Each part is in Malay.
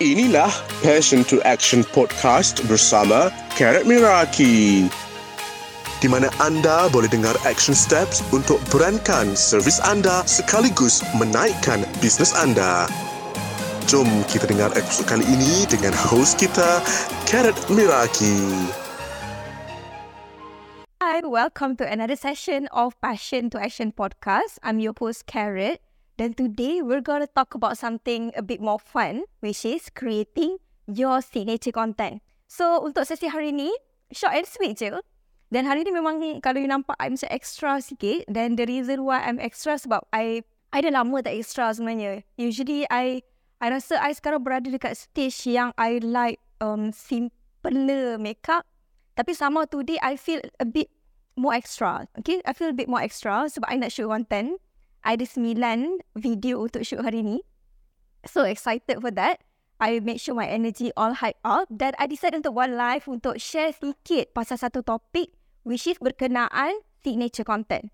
Inilah Passion to Action Podcast bersama Karat Miraki. Di mana anda boleh dengar action steps untuk berankan servis anda sekaligus menaikkan bisnes anda. Jom kita dengar episod kali ini dengan host kita, Karat Miraki. Hi, welcome to another session of Passion to Action podcast. I'm your host, Carrot. And today we're going to talk about something a bit more fun, which is creating your signature content. So, untuk sesi hari ni, short and sweet je. Dan hari ni memang kalau you nampak I'm macam extra sikit. Dan the reason why I'm extra sebab I I dah lama tak extra sebenarnya. Usually I I rasa I sekarang berada dekat stage yang I like um, simple makeup. Tapi sama today I feel a bit more extra. Okay, I feel a bit more extra sebab I nak shoot content ada sembilan video untuk shoot hari ni. So excited for that. I make sure my energy all hype up. Dan I decide untuk buat live untuk share sikit pasal satu topik which is berkenaan signature content.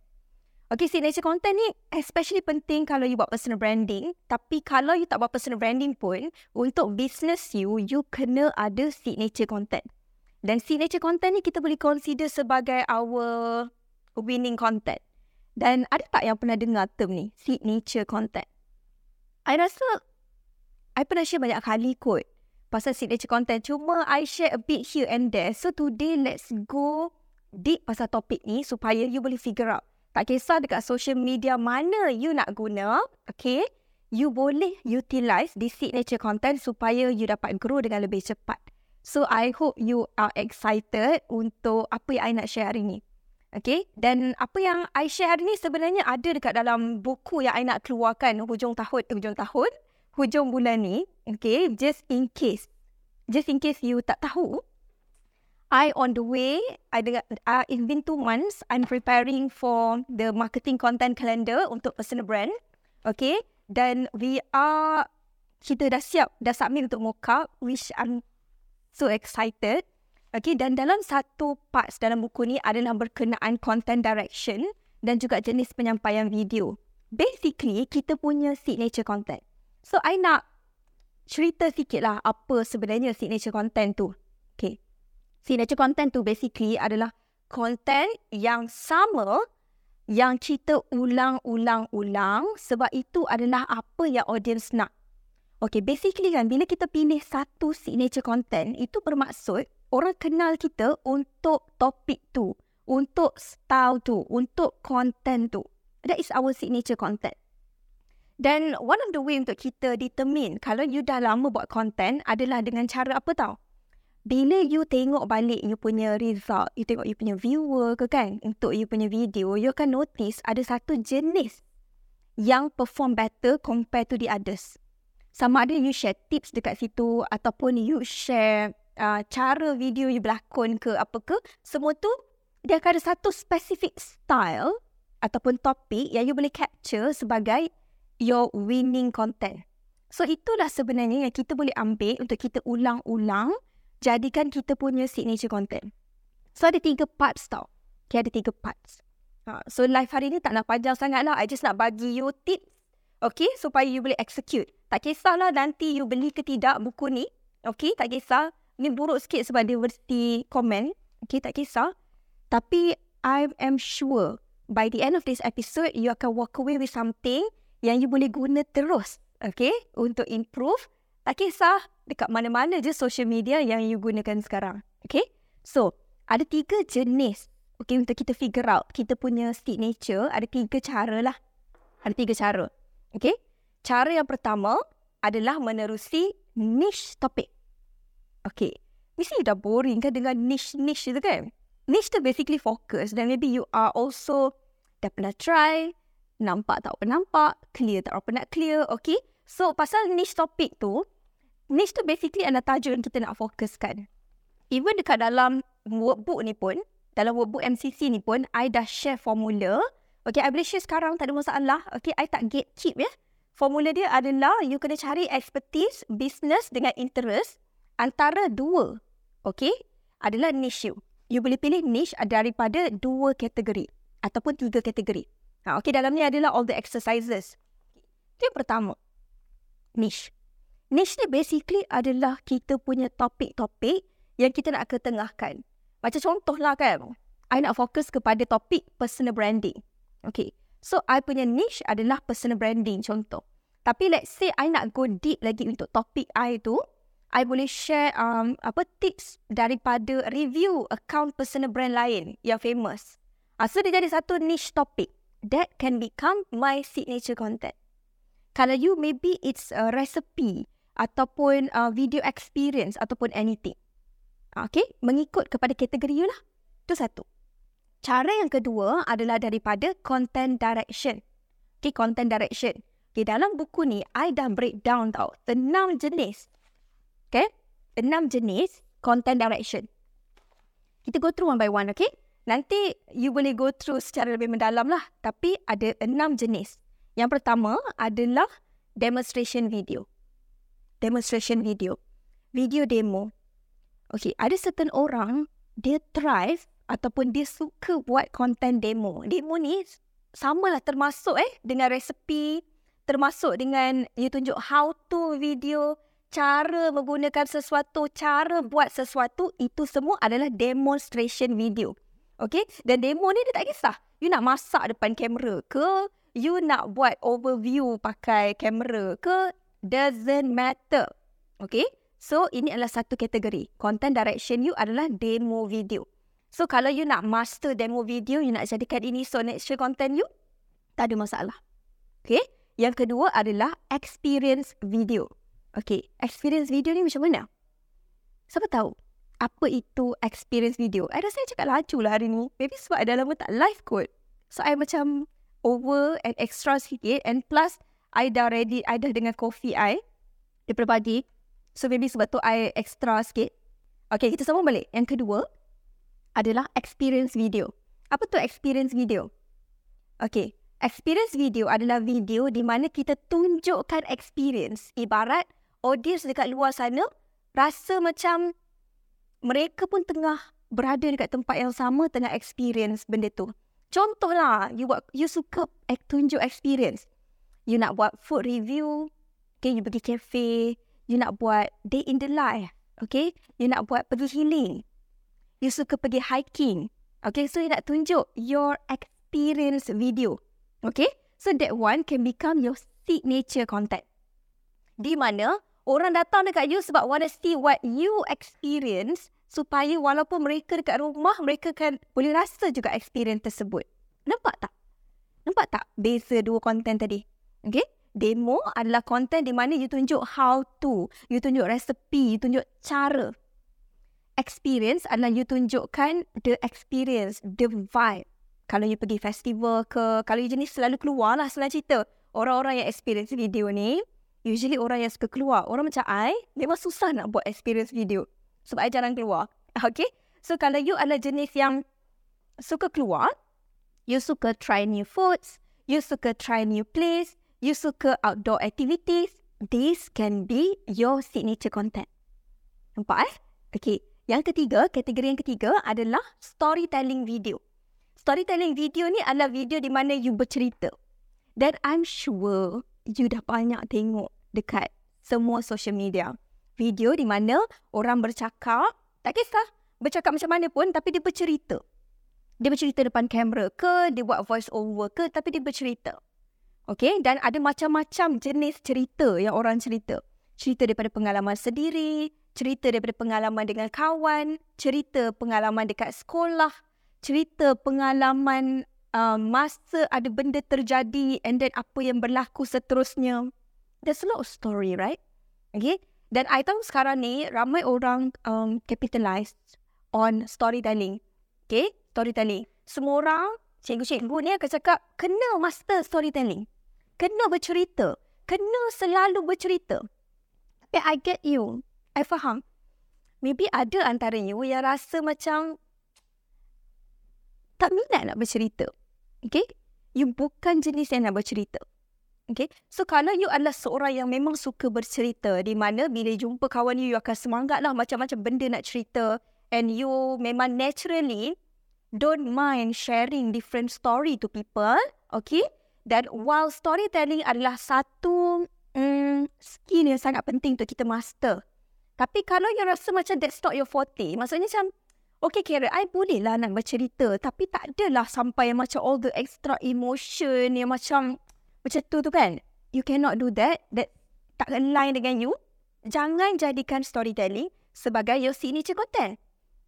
Okay, signature content ni especially penting kalau you buat personal branding. Tapi kalau you tak buat personal branding pun, untuk business you, you kena ada signature content. Dan signature content ni kita boleh consider sebagai our winning content. Dan ada tak yang pernah dengar term ni? Signature content. I rasa I pernah share banyak kali kot pasal signature content. Cuma I share a bit here and there. So today let's go deep pasal topik ni supaya you boleh figure out. Tak kisah dekat social media mana you nak guna. Okay. You boleh utilize di signature content supaya you dapat grow dengan lebih cepat. So I hope you are excited untuk apa yang I nak share hari ni. Okay, dan apa yang I share hari ni sebenarnya ada dekat dalam buku yang I nak keluarkan hujung tahun, hujung tahun, hujung bulan ni. Okay, just in case. Just in case you tak tahu, I on the way, I dengar, uh, it's been two months, I'm preparing for the marketing content calendar untuk personal brand. Okay, dan we are, kita dah siap, dah submit untuk mockup, which I'm so excited. Okay, dan dalam satu parts dalam buku ni adalah berkenaan content direction dan juga jenis penyampaian video. Basically, kita punya signature content. So, I nak cerita sikit lah apa sebenarnya signature content tu. Okay. Signature content tu basically adalah content yang sama yang kita ulang-ulang-ulang sebab itu adalah apa yang audience nak. Okay, basically kan bila kita pilih satu signature content, itu bermaksud orang kenal kita untuk topik tu, untuk style tu, untuk content tu. That is our signature content. Dan one of the way untuk kita determine kalau you dah lama buat content adalah dengan cara apa tau? Bila you tengok balik you punya result, you tengok you punya viewer ke kan untuk you punya video, you akan notice ada satu jenis yang perform better compared to the others. Sama ada you share tips dekat situ ataupun you share uh, cara video you berlakon ke apa ke, semua tu dia akan ada satu specific style ataupun topik yang you boleh capture sebagai your winning content. So itulah sebenarnya yang kita boleh ambil untuk kita ulang-ulang jadikan kita punya signature content. So ada tiga parts tau. Okay, ada tiga parts. Uh, so live hari ni tak nak panjang sangat lah. I just nak bagi you tips. Okay, supaya you boleh execute. Tak kisahlah nanti you beli ke tidak buku ni. Okay, tak kisah. Ni buruk sikit sebab dia mesti komen. Okay, tak kisah. Tapi I am sure by the end of this episode, you akan walk away with something yang you boleh guna terus. Okay, untuk improve. Tak kisah dekat mana-mana je social media yang you gunakan sekarang. Okay, so ada tiga jenis. Okay, untuk kita figure out kita punya signature, ada tiga cara lah. Ada tiga cara. Okay, cara yang pertama adalah menerusi niche topik. Okay. Mesti dah boring kan dengan niche-niche tu kan? Niche tu basically focus dan maybe you are also dah pernah try, nampak tak apa nampak, clear tak apa nak clear, okay? So, pasal niche topik tu, niche tu basically adalah tajuk yang kita nak fokuskan. Even dekat dalam workbook ni pun, dalam workbook MCC ni pun, I dah share formula. Okay, I boleh share sekarang, tak ada masalah. Okay, I tak gatekeep ya. Formula dia adalah you kena cari expertise, business dengan interest antara dua, okay, adalah niche you. You boleh pilih niche daripada dua kategori ataupun tiga kategori. Ha, okay, dalam ni adalah all the exercises. Itu yang pertama. Niche. Niche ni basically adalah kita punya topik-topik yang kita nak ketengahkan. Macam contohlah kan, I nak fokus kepada topik personal branding. Okay, so I punya niche adalah personal branding contoh. Tapi let's say I nak go deep lagi untuk topik I tu, I boleh share um, apa tips daripada review account personal brand lain yang famous. Uh, so dia jadi satu niche topic. That can become my signature content. Kalau you maybe it's a recipe ataupun uh, video experience ataupun anything. Okay, mengikut kepada kategori you lah. Itu satu. Cara yang kedua adalah daripada content direction. Okay, content direction. Okay, dalam buku ni, I dah breakdown tau. Enam jenis. Okay, enam jenis content direction. Kita go through one by one, okay? Nanti you boleh go through secara lebih mendalam lah. Tapi ada enam jenis. Yang pertama adalah demonstration video demonstration video. Video demo. Okay, ada certain orang, dia thrive ataupun dia suka buat content demo. Demo ni sama lah termasuk eh dengan resepi, termasuk dengan you tunjuk how to video, cara menggunakan sesuatu, cara buat sesuatu, itu semua adalah demonstration video. Okay, dan demo ni dia tak kisah. You nak masak depan kamera ke, you nak buat overview pakai kamera ke, doesn't matter. Okay? So, ini adalah satu kategori. Content direction you adalah demo video. So, kalau you nak master demo video, you nak jadikan ini so next content you, tak ada masalah. Okay? Yang kedua adalah experience video. Okay, experience video ni macam mana? Siapa tahu apa itu experience video? I rasa saya cakap laju lah hari ni. Maybe sebab ada lama tak live kot. So, I macam over and extra sikit and plus I dah ready, I dah dengan coffee I daripada pagi. So maybe sebab tu I extra sikit. Okay, kita sambung balik. Yang kedua adalah experience video. Apa tu experience video? Okay, experience video adalah video di mana kita tunjukkan experience. Ibarat audience dekat luar sana rasa macam mereka pun tengah berada dekat tempat yang sama tengah experience benda tu. Contohlah, you buat you suka tunjuk experience. You nak buat food review, okay, you pergi cafe, you nak buat day in the life, okay, you nak buat pergi healing, you suka pergi hiking, okay, so you nak tunjuk your experience video, okay, so that one can become your signature content. Di mana orang datang dekat you sebab want to see what you experience supaya walaupun mereka dekat rumah, mereka kan boleh rasa juga experience tersebut. Nampak tak? Nampak tak beza dua konten tadi? Okay? Demo adalah konten di mana you tunjuk how to, you tunjuk resepi, you tunjuk cara. Experience adalah you tunjukkan the experience, the vibe. Kalau you pergi festival ke, kalau you jenis selalu keluar lah selain cerita. Orang-orang yang experience video ni, usually orang yang suka keluar. Orang macam I, memang susah nak buat experience video. Sebab I jarang keluar. Okay? So kalau you adalah jenis yang suka keluar, you suka try new foods, you suka try new place, you suka outdoor activities, this can be your signature content. Nampak eh? Okay. Yang ketiga, kategori yang ketiga adalah storytelling video. Storytelling video ni adalah video di mana you bercerita. Dan I'm sure you dah banyak tengok dekat semua social media. Video di mana orang bercakap, tak kisah bercakap macam mana pun tapi dia bercerita. Dia bercerita depan kamera ke, dia buat voice over ke tapi dia bercerita. Okay, dan ada macam-macam jenis cerita yang orang cerita. Cerita daripada pengalaman sendiri, cerita daripada pengalaman dengan kawan, cerita pengalaman dekat sekolah, cerita pengalaman uh, masa ada benda terjadi and then apa yang berlaku seterusnya. There's a lot of story, right? Okay, dan I tahu sekarang ni ramai orang um, capitalize on storytelling. Okay, storytelling. Semua orang, cikgu-cikgu ni akan cakap, kena master storytelling kena bercerita. Kena selalu bercerita. Tapi I get you. I faham. Maybe ada antara you yang rasa macam tak minat nak bercerita. Okay? You bukan jenis yang nak bercerita. Okay? So kalau you adalah seorang yang memang suka bercerita di mana bila jumpa kawan you, you akan semangat lah macam-macam benda nak cerita and you memang naturally don't mind sharing different story to people. Okay? Dan while storytelling adalah satu mm, skill yang sangat penting untuk kita master. Tapi kalau you rasa macam that's not your forte, maksudnya macam, okay Karen, I boleh lah nak bercerita. Tapi tak adalah sampai macam all the extra emotion yang macam, macam tu tu kan. You cannot do that. That tak align dengan you. Jangan jadikan storytelling sebagai your signature content.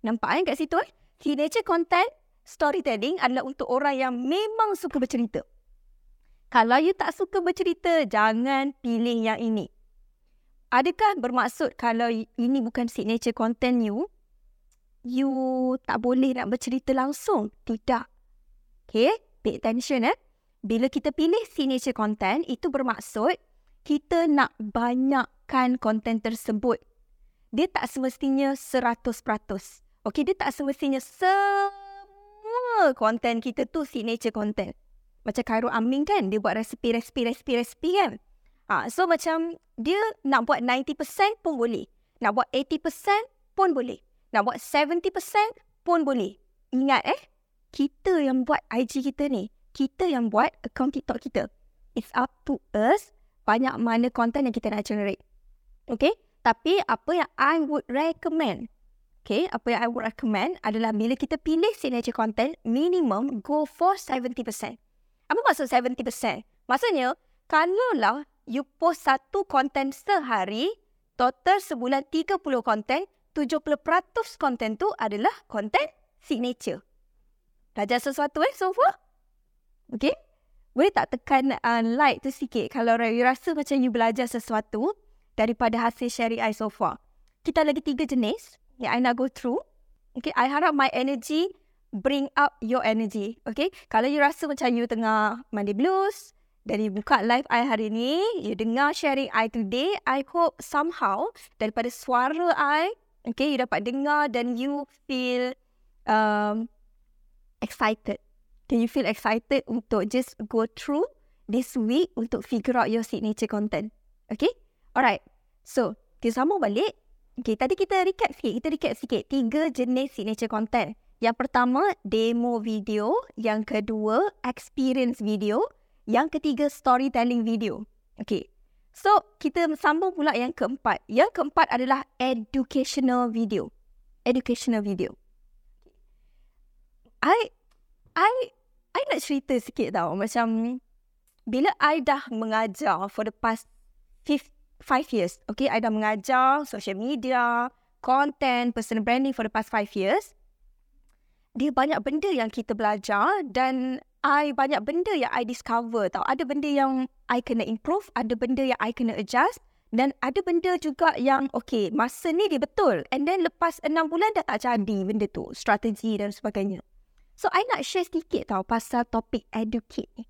Nampak kan kat situ eh? Signature content, storytelling adalah untuk orang yang memang suka bercerita. Kalau you tak suka bercerita, jangan pilih yang ini. Adakah bermaksud kalau ini bukan signature content you, you tak boleh nak bercerita langsung? Tidak. Okay, pay attention eh. Bila kita pilih signature content, itu bermaksud kita nak banyakkan content tersebut. Dia tak semestinya 100%. Okay, dia tak semestinya semua content kita tu signature content. Macam Khairul Amin kan, dia buat resipi, resipi, resipi, resipi kan. Ha, so macam dia nak buat 90% pun boleh. Nak buat 80% pun boleh. Nak buat 70% pun boleh. Ingat eh, kita yang buat IG kita ni. Kita yang buat account TikTok kita. It's up to us banyak mana content yang kita nak generate. Okay? Tapi apa yang I would recommend, okay, apa yang I would recommend adalah bila kita pilih signature content, minimum go for 70%. Apa maksud 70%? Maksudnya, kalau lah you post satu konten sehari, total sebulan 30 konten, 70% konten tu adalah konten signature. Belajar sesuatu eh so far? Okay? Boleh tak tekan uh, like tu sikit kalau you rasa macam you belajar sesuatu daripada hasil sharing I so far. Kita lagi tiga jenis yang I nak go through. Okay, I harap my energy bring up your energy. Okay, kalau you rasa macam you tengah mandi blues, dari buka live I hari ni, you dengar sharing I today, I hope somehow daripada suara I, okay, you dapat dengar dan you feel um, excited. Can you feel excited untuk just go through this week untuk figure out your signature content? Okay? Alright. So, kita sama balik. Okay, tadi kita recap sikit. Kita recap sikit. Tiga jenis signature content. Yang pertama, demo video. Yang kedua, experience video. Yang ketiga, storytelling video. Okay. So, kita sambung pula yang keempat. Yang keempat adalah educational video. Educational video. I, I, I nak cerita sikit tau. Macam, bila I dah mengajar for the past five, five years. Okay, I dah mengajar social media, content, personal branding for the past five years. Dia banyak benda yang kita belajar dan I banyak benda yang I discover tau. Ada benda yang I kena improve, ada benda yang I kena adjust dan ada benda juga yang okay, masa ni dia betul. And then lepas enam bulan dah tak jadi benda tu, strategi dan sebagainya. So, I nak share sedikit tau pasal topik educate ni.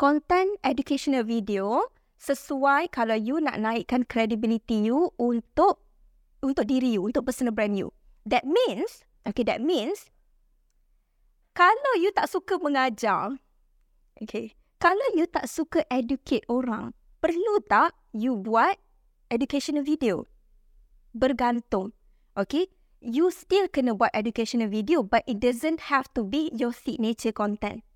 Content educational video sesuai kalau you nak naikkan credibility you untuk untuk diri you, untuk personal brand you. That means, okay, that means kalau you tak suka mengajar, okay, kalau you tak suka educate orang, perlu tak you buat educational video? Bergantung. Okay, you still kena buat educational video but it doesn't have to be your signature content.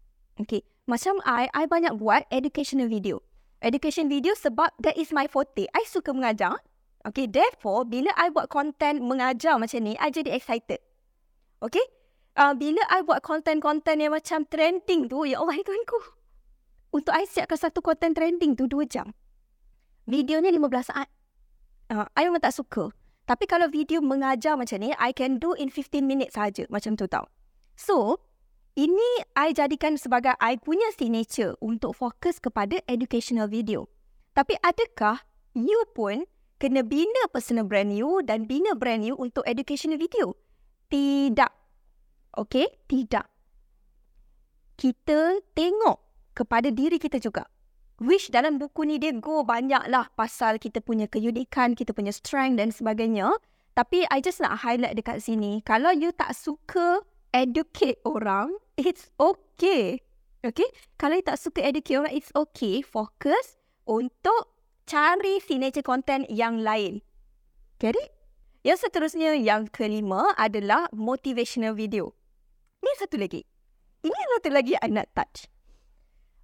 Okay, macam I, I banyak buat educational video. Education video sebab that is my forte. I suka mengajar. Okay, therefore, bila I buat content mengajar macam ni, I jadi excited. Okay, uh, bila I buat konten-konten yang macam trending tu, ya Allah Tuhanku. Untuk I siapkan satu konten trending tu dua jam. Video ni 15 saat. Uh, I memang tak suka. Tapi kalau video mengajar macam ni, I can do in 15 minutes saja. Macam tu tau. So, ini I jadikan sebagai I punya signature untuk fokus kepada educational video. Tapi adakah you pun kena bina personal brand you dan bina brand you untuk educational video? Tidak. Okay, tidak. Kita tengok kepada diri kita juga. Wish dalam buku ni dia go banyak lah pasal kita punya keunikan, kita punya strength dan sebagainya. Tapi I just nak highlight dekat sini. Kalau you tak suka educate orang, it's okay. Okay? Kalau you tak suka educate orang, it's okay. Fokus untuk cari signature content yang lain. Get it? Yang seterusnya, yang kelima adalah motivational video. Ni satu lagi. Ini satu lagi I nak touch.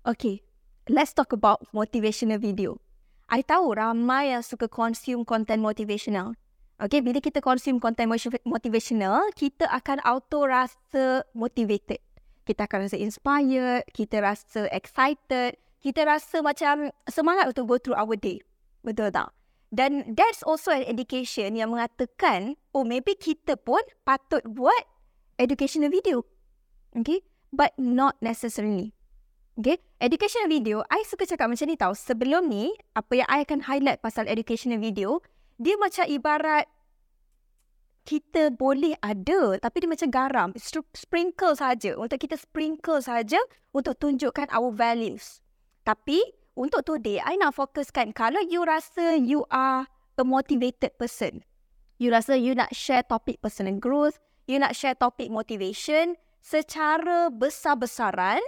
Okay, let's talk about motivational video. I tahu ramai yang suka consume content motivational. Okay, bila kita consume content motivational, kita akan auto rasa motivated. Kita akan rasa inspired, kita rasa excited, kita rasa macam semangat untuk go through our day. Betul tak? Dan that's also an education yang mengatakan, oh maybe kita pun patut buat educational video. Okay? But not necessarily. Okay? Educational video, I suka cakap macam ni tau. Sebelum ni, apa yang I akan highlight pasal educational video, dia macam ibarat kita boleh ada tapi dia macam garam sprinkle saja untuk kita sprinkle saja untuk tunjukkan our values tapi untuk today I nak fokuskan kalau you rasa you are a motivated person you rasa you nak share topik personal growth you nak share topik motivation secara besar-besaran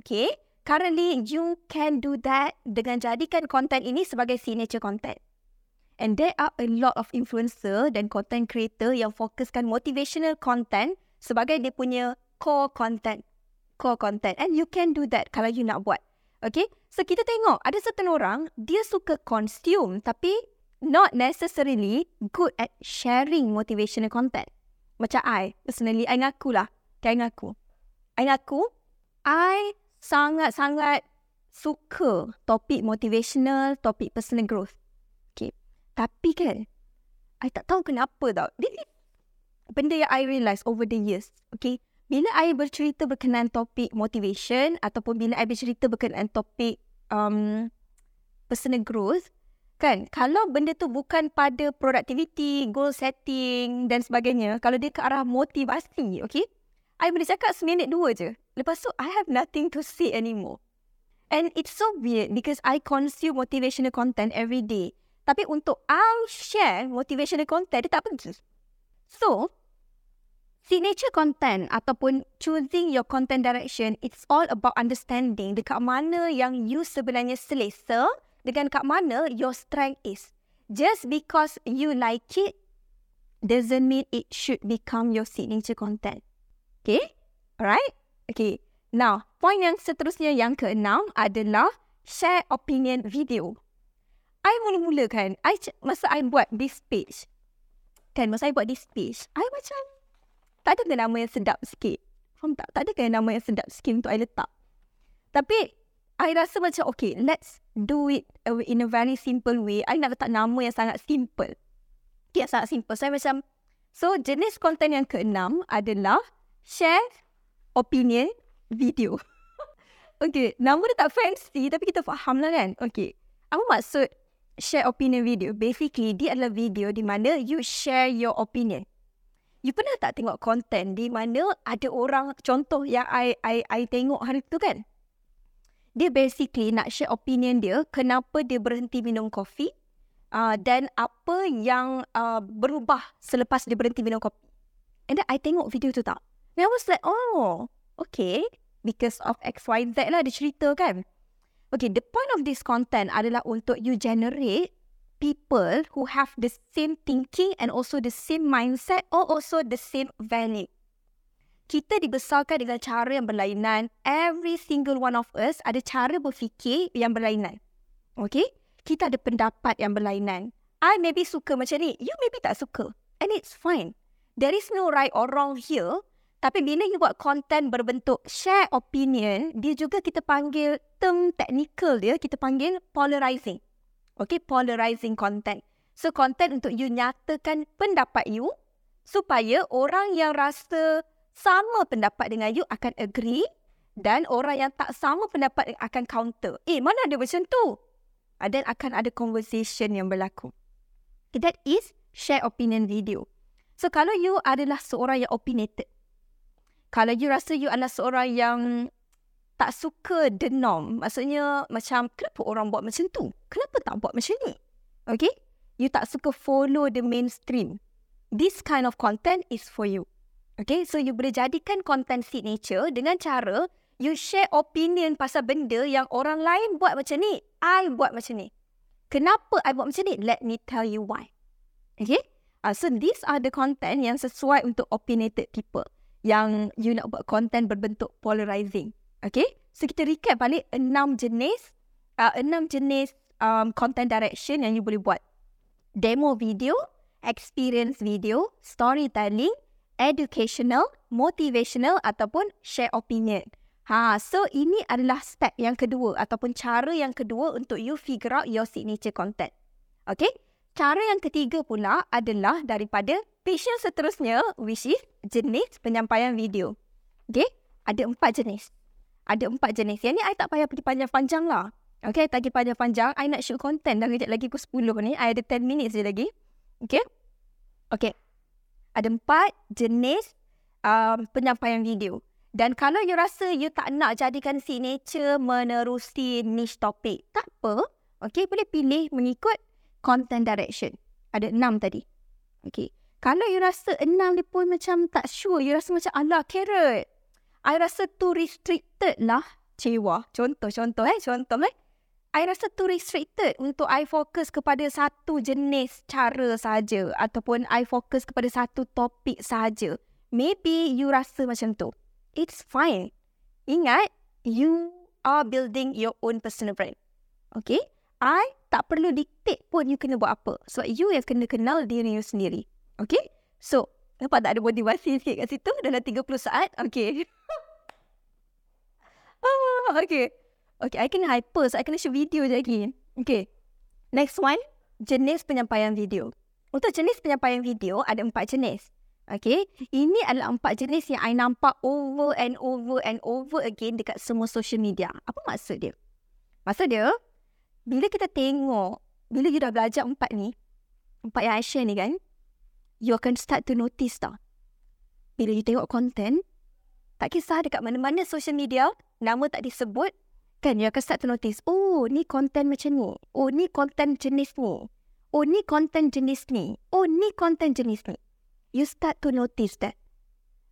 okay currently you can do that dengan jadikan content ini sebagai signature content And there are a lot of influencer dan content creator yang fokuskan motivational content sebagai dia punya core content. Core content. And you can do that kalau you nak buat. Okay? So kita tengok ada certain orang dia suka consume tapi not necessarily good at sharing motivational content. Macam I, personally, I ngaku lah. I ngaku. I ngaku, I sangat-sangat suka topik motivational, topik personal growth. Tapi kan, I tak tahu kenapa tau. Ini benda yang I realise over the years. Okay. Bila I bercerita berkenaan topik motivation ataupun bila I bercerita berkenaan topik um, personal growth, kan, kalau benda tu bukan pada productivity, goal setting dan sebagainya, kalau dia ke arah motivasi, okay, I boleh cakap seminit dua je. Lepas tu, I have nothing to say anymore. And it's so weird because I consume motivational content every day. Tapi untuk I share motivational content, dia tak pergi. So, signature content ataupun choosing your content direction, it's all about understanding dekat mana yang you sebenarnya selesa dengan kat mana your strength is. Just because you like it, doesn't mean it should become your signature content. Okay? Alright? Okay. Now, point yang seterusnya yang keenam adalah share opinion video. I mula-mula kan, I, masa I buat this page, kan, masa I buat this page, I macam tak ada nama yang sedap sikit. Faham tak? Tak ada kan nama yang sedap sikit untuk I letak. Tapi, I rasa macam, okay, let's do it in a very simple way. I nak letak nama yang sangat simple. Yang sangat simple. Saya so, macam, so jenis konten yang keenam adalah share opinion video. okay, nama dia tak fancy tapi kita faham lah kan. Okay, apa maksud share opinion video. Basically, dia adalah video di mana you share your opinion. You pernah tak tengok konten di mana ada orang, contoh yang I, I, I tengok hari tu kan? Dia basically nak share opinion dia, kenapa dia berhenti minum kopi uh, dan apa yang uh, berubah selepas dia berhenti minum kopi. And then I tengok video tu tak? And I was like, oh, okay. Because of X, Y, Z lah dia cerita kan. Okay, the point of this content adalah untuk you generate people who have the same thinking and also the same mindset or also the same value. Kita dibesarkan dengan cara yang berlainan. Every single one of us ada cara berfikir yang berlainan. Okay? Kita ada pendapat yang berlainan. I maybe suka macam ni. You maybe tak suka. And it's fine. There is no right or wrong here. Tapi bila you buat content berbentuk share opinion, dia juga kita panggil term technical dia, kita panggil polarizing. Okay, polarizing content. So, content untuk you nyatakan pendapat you supaya orang yang rasa sama pendapat dengan you akan agree dan orang yang tak sama pendapat akan counter. Eh, mana ada macam tu? Ah, dan akan ada conversation yang berlaku. That is share opinion video. So, kalau you adalah seorang yang opinionated, kalau you rasa you adalah seorang yang tak suka the norm, maksudnya macam kenapa orang buat macam tu? Kenapa tak buat macam ni? Okay? You tak suka follow the mainstream. This kind of content is for you. Okay? So you boleh jadikan content signature dengan cara you share opinion pasal benda yang orang lain buat macam ni. I buat macam ni. Kenapa I buat macam ni? Let me tell you why. Okay? Uh, so these are the content yang sesuai untuk opinionated people yang you nak buat content berbentuk polarizing. Okay? So kita recap balik enam jenis uh, enam jenis um, content direction yang you boleh buat. Demo video, experience video, storytelling, educational, motivational ataupun share opinion. Ha, so ini adalah step yang kedua ataupun cara yang kedua untuk you figure out your signature content. Okay? Cara yang ketiga pula adalah daripada yang seterusnya which is jenis penyampaian video. Okay? Ada empat jenis. Ada empat jenis. Yang ni I tak payah pergi panjang-panjang lah. Okay, tak pergi panjang-panjang. I nak shoot content dah kejap lagi pukul 10 ni. I ada 10 minutes je lagi. Okay? Okay. Ada empat jenis um, penyampaian video. Dan kalau you rasa you tak nak jadikan signature menerusi niche topik, tak apa. Okay, boleh pilih mengikut content direction. Ada enam tadi. Okay. Kalau you rasa enam ni pun macam tak sure, you rasa macam, alah carrot. I rasa too restricted lah. Cewa. Contoh, contoh eh. Contoh eh. I rasa too restricted untuk I fokus kepada satu jenis cara saja ataupun I fokus kepada satu topik saja. Maybe you rasa macam tu. It's fine. Ingat, you are building your own personal brand. Okay? I tak perlu dictate pun you kena buat apa. Sebab you yang kena kenal diri you sendiri. Okay? So, nampak tak ada motivasi sikit kat situ dalam 30 saat? Okay. ah, okay. Okay, I kena hyper so I kena shoot video je lagi. Okay. Next one, jenis penyampaian video. Untuk jenis penyampaian video, ada empat jenis. Okay, ini adalah empat jenis yang I nampak over and over and over again dekat semua social media. Apa maksud dia? Maksud dia, bila kita tengok, bila you dah belajar empat ni, empat yang I share ni kan, you akan start to notice tau. Bila you tengok content, tak kisah dekat mana-mana social media, nama tak disebut, kan you akan start to notice, oh ni content macam ni, oh ni content jenis ni, oh ni content jenis ni, oh ni content jenis ni. You start to notice that.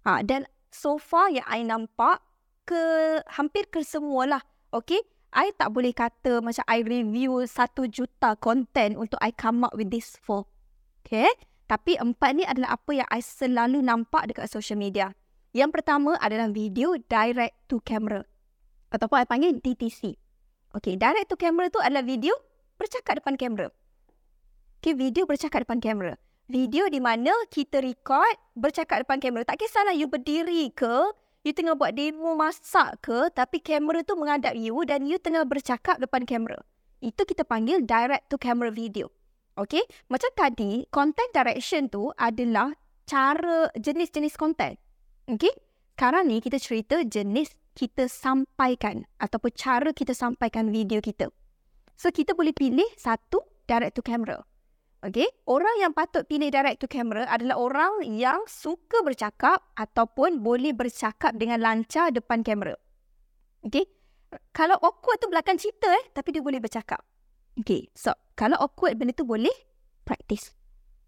Ha, dan so far yang I nampak, ke hampir ke semua lah. Okay, I tak boleh kata macam I review satu juta content untuk I come up with this for. Okay. Tapi empat ni adalah apa yang I selalu nampak dekat social media. Yang pertama adalah video direct to camera. Ataupun I panggil DTC. Okay, direct to camera tu adalah video bercakap depan kamera. Okay, video bercakap depan kamera. Video di mana kita record bercakap depan kamera. Tak kisahlah you berdiri ke, you tengah buat demo masak ke tapi kamera tu menghadap you dan you tengah bercakap depan kamera. Itu kita panggil direct to camera video. Okay? Macam tadi, content direction tu adalah cara jenis-jenis content. Okay? Sekarang ni kita cerita jenis kita sampaikan ataupun cara kita sampaikan video kita. So kita boleh pilih satu direct to camera. Okay, orang yang patut pilih direct to camera adalah orang yang suka bercakap ataupun boleh bercakap dengan lancar depan kamera. Okay, kalau awkward tu belakang cerita eh, tapi dia boleh bercakap. Okay, so kalau awkward benda tu boleh practice.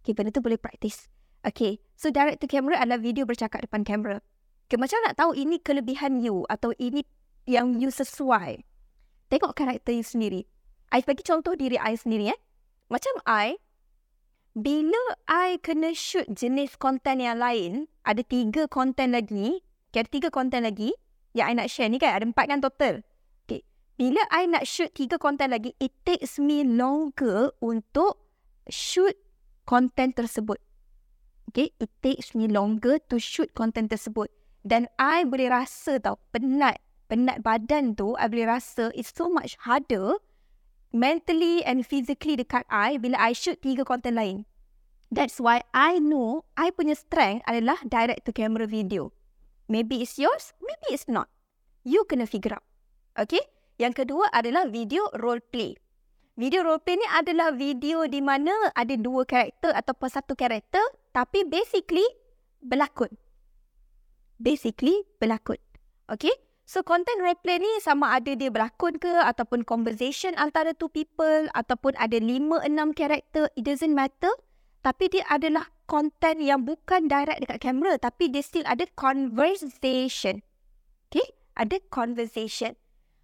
Okay, benda tu boleh practice. Okay, so direct to camera adalah video bercakap depan kamera. Okay, macam nak tahu ini kelebihan you atau ini yang you sesuai. Tengok karakter you sendiri. I bagi contoh diri I sendiri eh. Macam I, bila I kena shoot jenis konten yang lain, ada tiga konten lagi, okay, ada tiga konten lagi yang I nak share ni kan, ada empat kan total. Bila I nak shoot tiga konten lagi, it takes me longer untuk shoot konten tersebut. Okay, it takes me longer to shoot konten tersebut. Dan I boleh rasa tau, penat. Penat badan tu, I boleh rasa it's so much harder mentally and physically dekat I bila I shoot tiga content lain. That's why I know I punya strength adalah direct to camera video. Maybe it's yours, maybe it's not. You kena figure out. Okay? Yang kedua adalah video role play. Video role play ni adalah video di mana ada dua karakter ataupun satu karakter tapi basically berlakon. Basically berlakon. Okay? So content replay ni sama ada dia berlakon ke ataupun conversation antara two people ataupun ada lima enam karakter, it doesn't matter. Tapi dia adalah content yang bukan direct dekat kamera tapi dia still ada conversation. Okay? Ada conversation.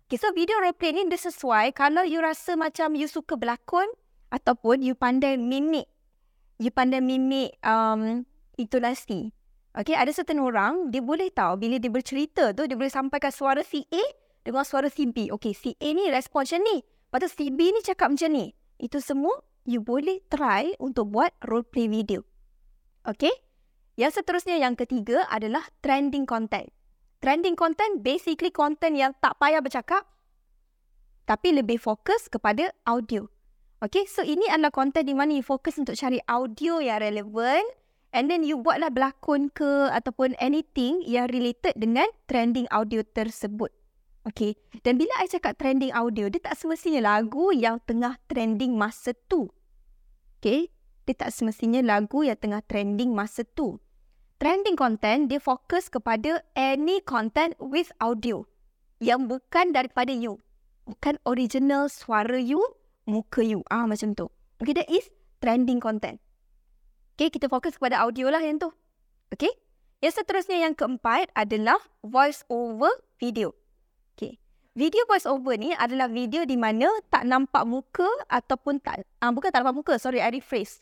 Okay, so video replay ni dia sesuai kalau you rasa macam you suka berlakon ataupun you pandai mimik. You pandai mimik um, intonasi. Okay, ada certain orang, dia boleh tahu bila dia bercerita tu, dia boleh sampaikan suara si A dengan suara si B. Okay, si A ni respon macam ni. Lepas tu si B ni cakap macam ni. Itu semua you boleh try untuk buat role play video. Okay? Yang seterusnya yang ketiga adalah trending content. Trending content basically content yang tak payah bercakap tapi lebih fokus kepada audio. Okay, so ini adalah content di mana you fokus untuk cari audio yang relevan and then you buatlah berlakon ke ataupun anything yang related dengan trending audio tersebut. Okay. Dan bila I cakap trending audio, dia tak semestinya lagu yang tengah trending masa tu. Okay. Dia tak semestinya lagu yang tengah trending masa tu. Trending content, dia fokus kepada any content with audio. Yang bukan daripada you. Bukan original suara you, muka you. Ah Macam tu. Okay, that is trending content. Okay, kita fokus kepada audio lah yang tu. Okay. Yang seterusnya yang keempat adalah voice over video. Video voice over ni adalah video di mana tak nampak muka ataupun tak uh, bukan tak nampak muka, sorry I rephrase.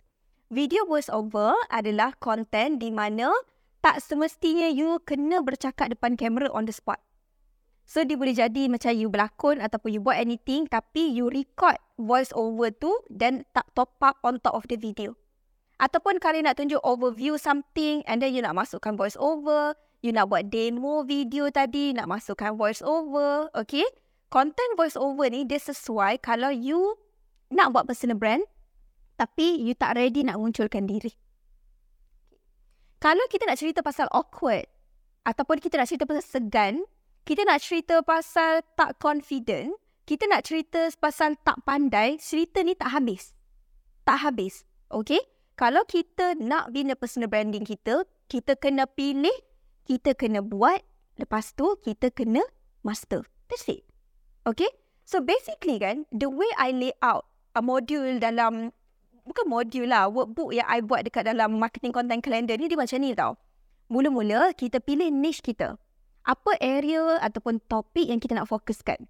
Video voice over adalah content di mana tak semestinya you kena bercakap depan kamera on the spot. So dia boleh jadi macam you berlakon ataupun you buat anything tapi you record voice over tu dan tak top up on top of the video. Ataupun kalau nak tunjuk overview something and then you nak masukkan voice over, you nak buat demo video tadi, nak masukkan voice over, okay? Content voice over ni dia sesuai kalau you nak buat personal brand tapi you tak ready nak munculkan diri. Kalau kita nak cerita pasal awkward ataupun kita nak cerita pasal segan, kita nak cerita pasal tak confident, kita nak cerita pasal tak pandai, cerita ni tak habis. Tak habis. Okay? Kalau kita nak bina personal branding kita, kita kena pilih kita kena buat, lepas tu kita kena master. That's it. Okay? So basically kan, the way I lay out a module dalam, bukan module lah, workbook yang I buat dekat dalam marketing content calendar ni, dia macam ni tau. Mula-mula kita pilih niche kita. Apa area ataupun topik yang kita nak fokuskan.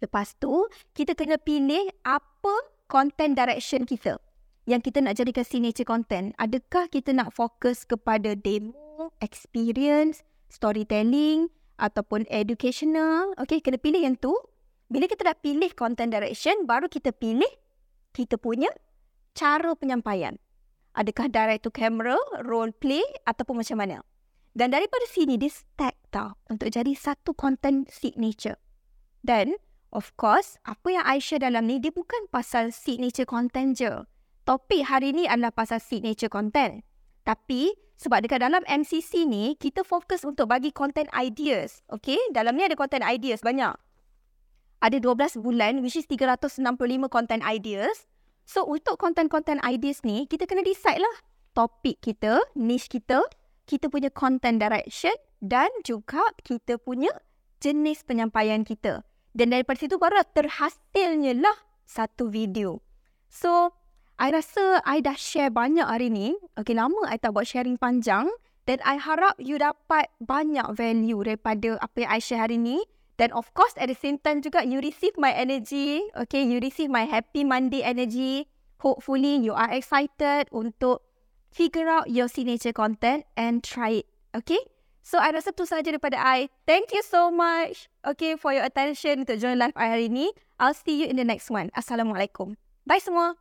Lepas tu, kita kena pilih apa content direction kita. Yang kita nak jadikan signature content. Adakah kita nak fokus kepada demo experience, storytelling ataupun educational. Okay, kena pilih yang tu. Bila kita dah pilih content direction, baru kita pilih kita punya cara penyampaian. Adakah direct to camera, role play ataupun macam mana. Dan daripada sini, dia stack tau untuk jadi satu content signature. Dan, of course, apa yang I share dalam ni, dia bukan pasal signature content je. Topik hari ni adalah pasal signature content. Tapi, sebab dekat dalam MCC ni, kita fokus untuk bagi content ideas. Okay? Dalam ni ada content ideas banyak. Ada 12 bulan, which is 365 content ideas. So, untuk content-content ideas ni, kita kena decide lah topik kita, niche kita, kita punya content direction dan juga kita punya jenis penyampaian kita. Dan daripada situ baru terhasilnya lah satu video. So, I rasa I dah share banyak hari ni. Okay, lama I tak buat sharing panjang. Dan I harap you dapat banyak value daripada apa yang I share hari ni. Dan of course, at the same time juga, you receive my energy. Okay, you receive my happy Monday energy. Hopefully, you are excited untuk figure out your signature content and try it. Okay? So, I rasa tu saja daripada I. Thank you so much. Okay, for your attention untuk join live I hari ni. I'll see you in the next one. Assalamualaikum. Bye semua.